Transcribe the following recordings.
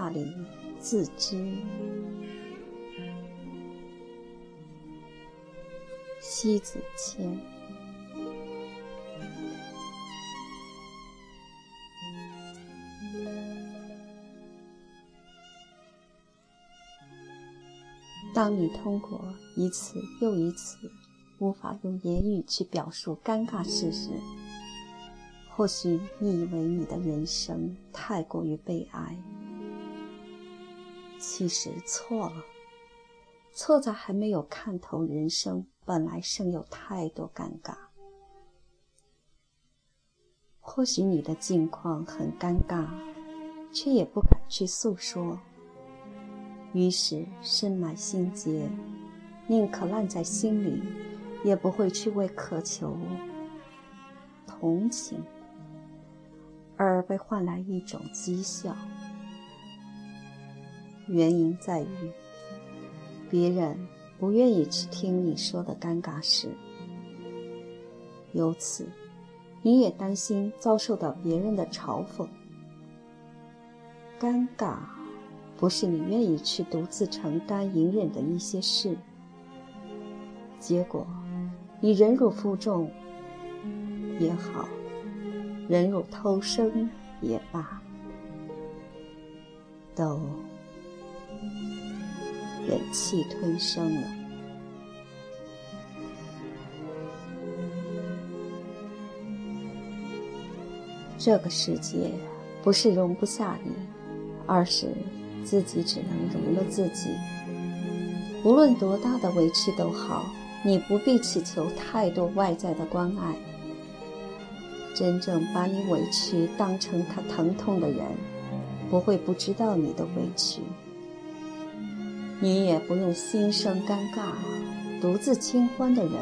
尴尬里自知。西子谦。当你通过一次又一次无法用言语去表述尴尬事时，或许你以为你的人生太过于悲哀，其实错了，错在还没有看透人生本来生有太多尴尬。或许你的境况很尴尬，却也不敢去诉说。于是深埋心结，宁可烂在心里，也不会去为渴求同情而被换来一种讥笑。原因在于，别人不愿意去听你说的尴尬事，由此你也担心遭受到别人的嘲讽。尴尬。不是你愿意去独自承担、隐忍的一些事，结果你忍辱负重也好，忍辱偷生也罢，都忍气吞声了。这个世界不是容不下你，而是。自己只能容了自己，无论多大的委屈都好，你不必祈求太多外在的关爱。真正把你委屈当成他疼痛的人，不会不知道你的委屈。你也不用心生尴尬，独自清欢的人，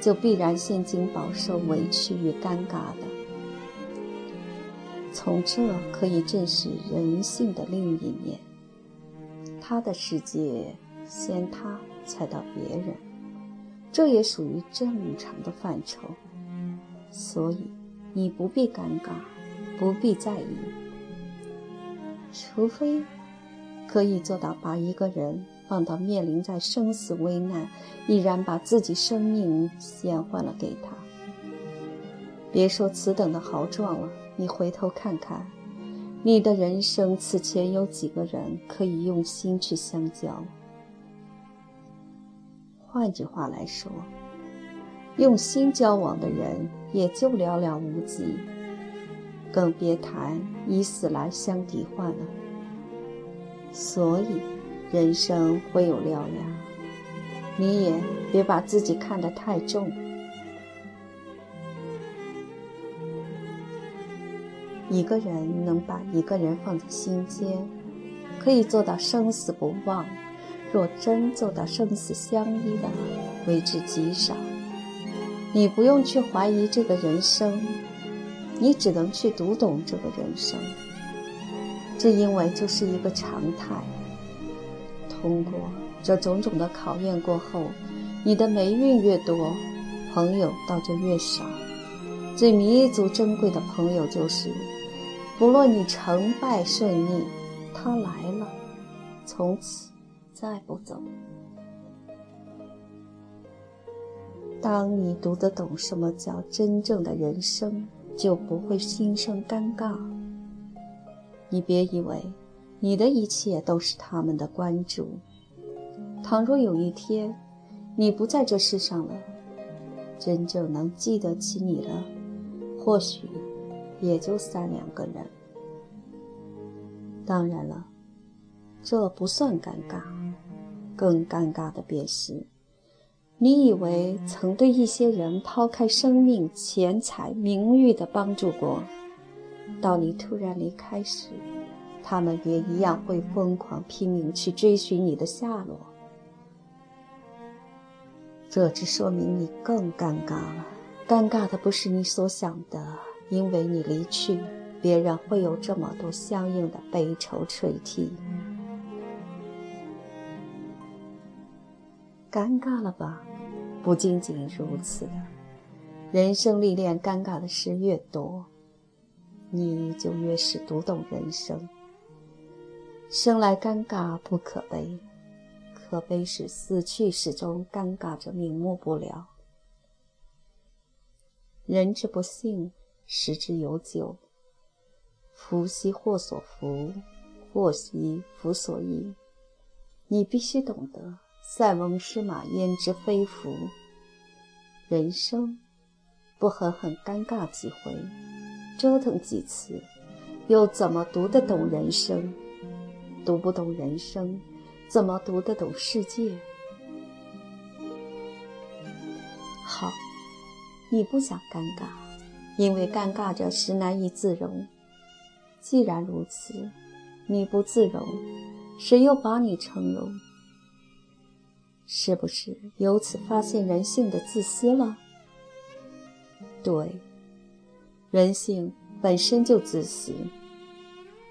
就必然现今饱受委屈与尴尬的。从这可以证实人性的另一面。他的世界先他才到别人，这也属于正常的范畴。所以你不必尴尬，不必在意，除非可以做到把一个人放到面临在生死危难，毅然把自己生命献换了给他。别说此等的豪壮了。你回头看看，你的人生此前有几个人可以用心去相交？换句话来说，用心交往的人也就寥寥无几，更别谈以死来相抵换了。所以，人生会有寥寥，你也别把自己看得太重。一个人能把一个人放在心间，可以做到生死不忘；若真做到生死相依的，为之极少。你不用去怀疑这个人生，你只能去读懂这个人生。这因为就是一个常态。通过这种种的考验过后，你的霉运越多，朋友倒就越少。最弥足珍贵的朋友就是。不论你成败顺逆，他来了，从此再不走。当你读得懂什么叫真正的人生，就不会心生尴尬。你别以为你的一切都是他们的关注。倘若有一天你不在这世上了，真正能记得起你了，或许。也就三两个人。当然了，这不算尴尬。更尴尬的便是，你以为曾对一些人抛开生命、钱财、名誉的帮助过，到你突然离开时，他们也一样会疯狂拼命去追寻你的下落。这只说明你更尴尬了。尴尬的不是你所想的。因为你离去，别人会有这么多相应的悲愁垂涕，尴尬了吧？不仅仅如此，人生历练尴尬的事越多，你就越是读懂人生。生来尴尬不可悲，可悲是死去始终尴尬着瞑目不了。人之不幸，时之有久。福兮祸所伏，祸兮福所倚。你必须懂得，塞翁失马焉知非福。人生不狠狠尴尬几回，折腾几次，又怎么读得懂人生？读不懂人生，怎么读得懂世界？好，你不想尴尬，因为尴尬着实难以自容。既然如此，你不自容，谁又把你成容？是不是由此发现人性的自私了？对，人性本身就自私。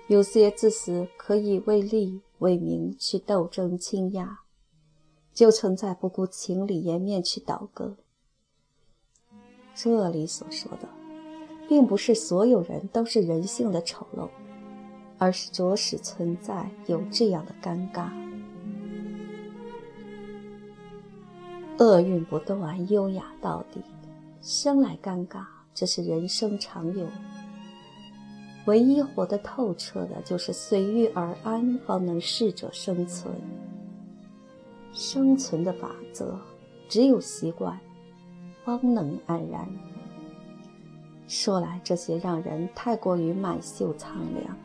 有些自私可以为利为名去斗争倾轧，就存在不顾情理颜面去倒戈。这里所说的，并不是所有人都是人性的丑陋，而是着实存在有这样的尴尬。厄运不断，优雅到底，生来尴尬，这是人生常有。唯一活得透彻的，就是随遇而安，方能适者生存。生存的法则，只有习惯，方能安然。说来这些让人太过于满袖苍凉。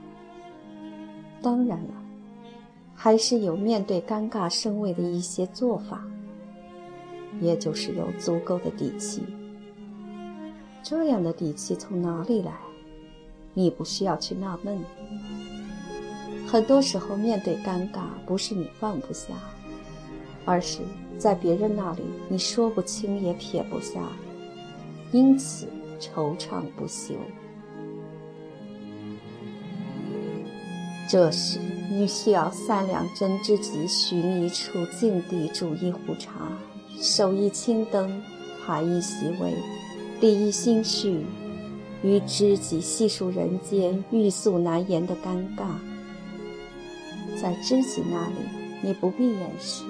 当然了，还是有面对尴尬生畏的一些做法，也就是有足够的底气。这样的底气从哪里来？你不需要去纳闷，很多时候面对尴尬，不是你放不下，而是在别人那里你说不清也撇不下，因此惆怅不休。这时你需要三两真知己，寻一处静地，煮一壶茶，手一青灯，盘一席味，理一心绪。与知己细数人间欲诉难言的尴尬，在知己那里，你不必掩饰，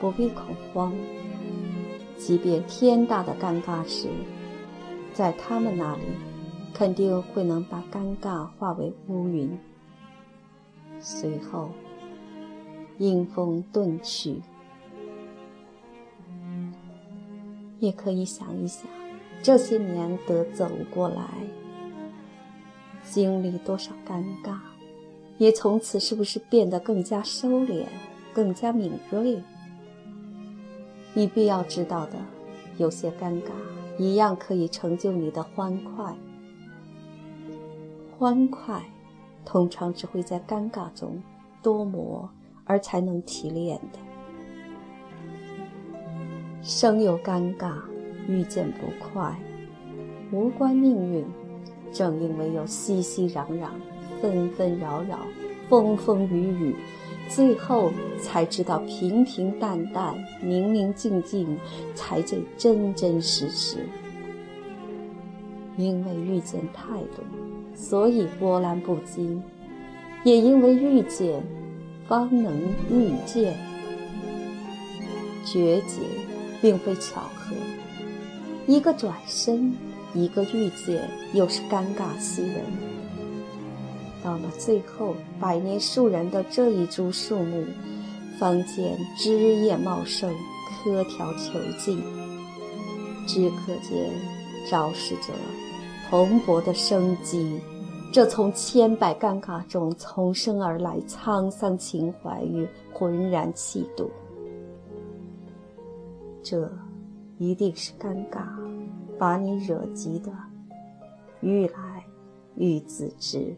不必恐慌。即便天大的尴尬时，在他们那里，肯定会能把尴尬化为乌云，随后阴风遁去。也可以想一想。这些年得走过来，经历多少尴尬，也从此是不是变得更加收敛、更加敏锐？你必要知道的，有些尴尬一样可以成就你的欢快。欢快，通常只会在尴尬中多磨而才能提炼的。生有尴尬。遇见不快，无关命运。正因为有熙熙攘攘、纷纷扰扰、风风雨雨，最后才知道平平淡淡、明明静静才最真真实实。因为遇见太多，所以波澜不惊；也因为遇见，方能遇见。绝解，并非巧合。一个转身，一个遇见，又是尴尬袭人。到了最后，百年树人的这一株树木，方见枝叶茂盛，棵条遒劲，只可见昭示着蓬勃的生机。这从千百尴尬中重生而来沧桑情怀与浑然气度，这。一定是尴尬，把你惹急的，愈来愈自知。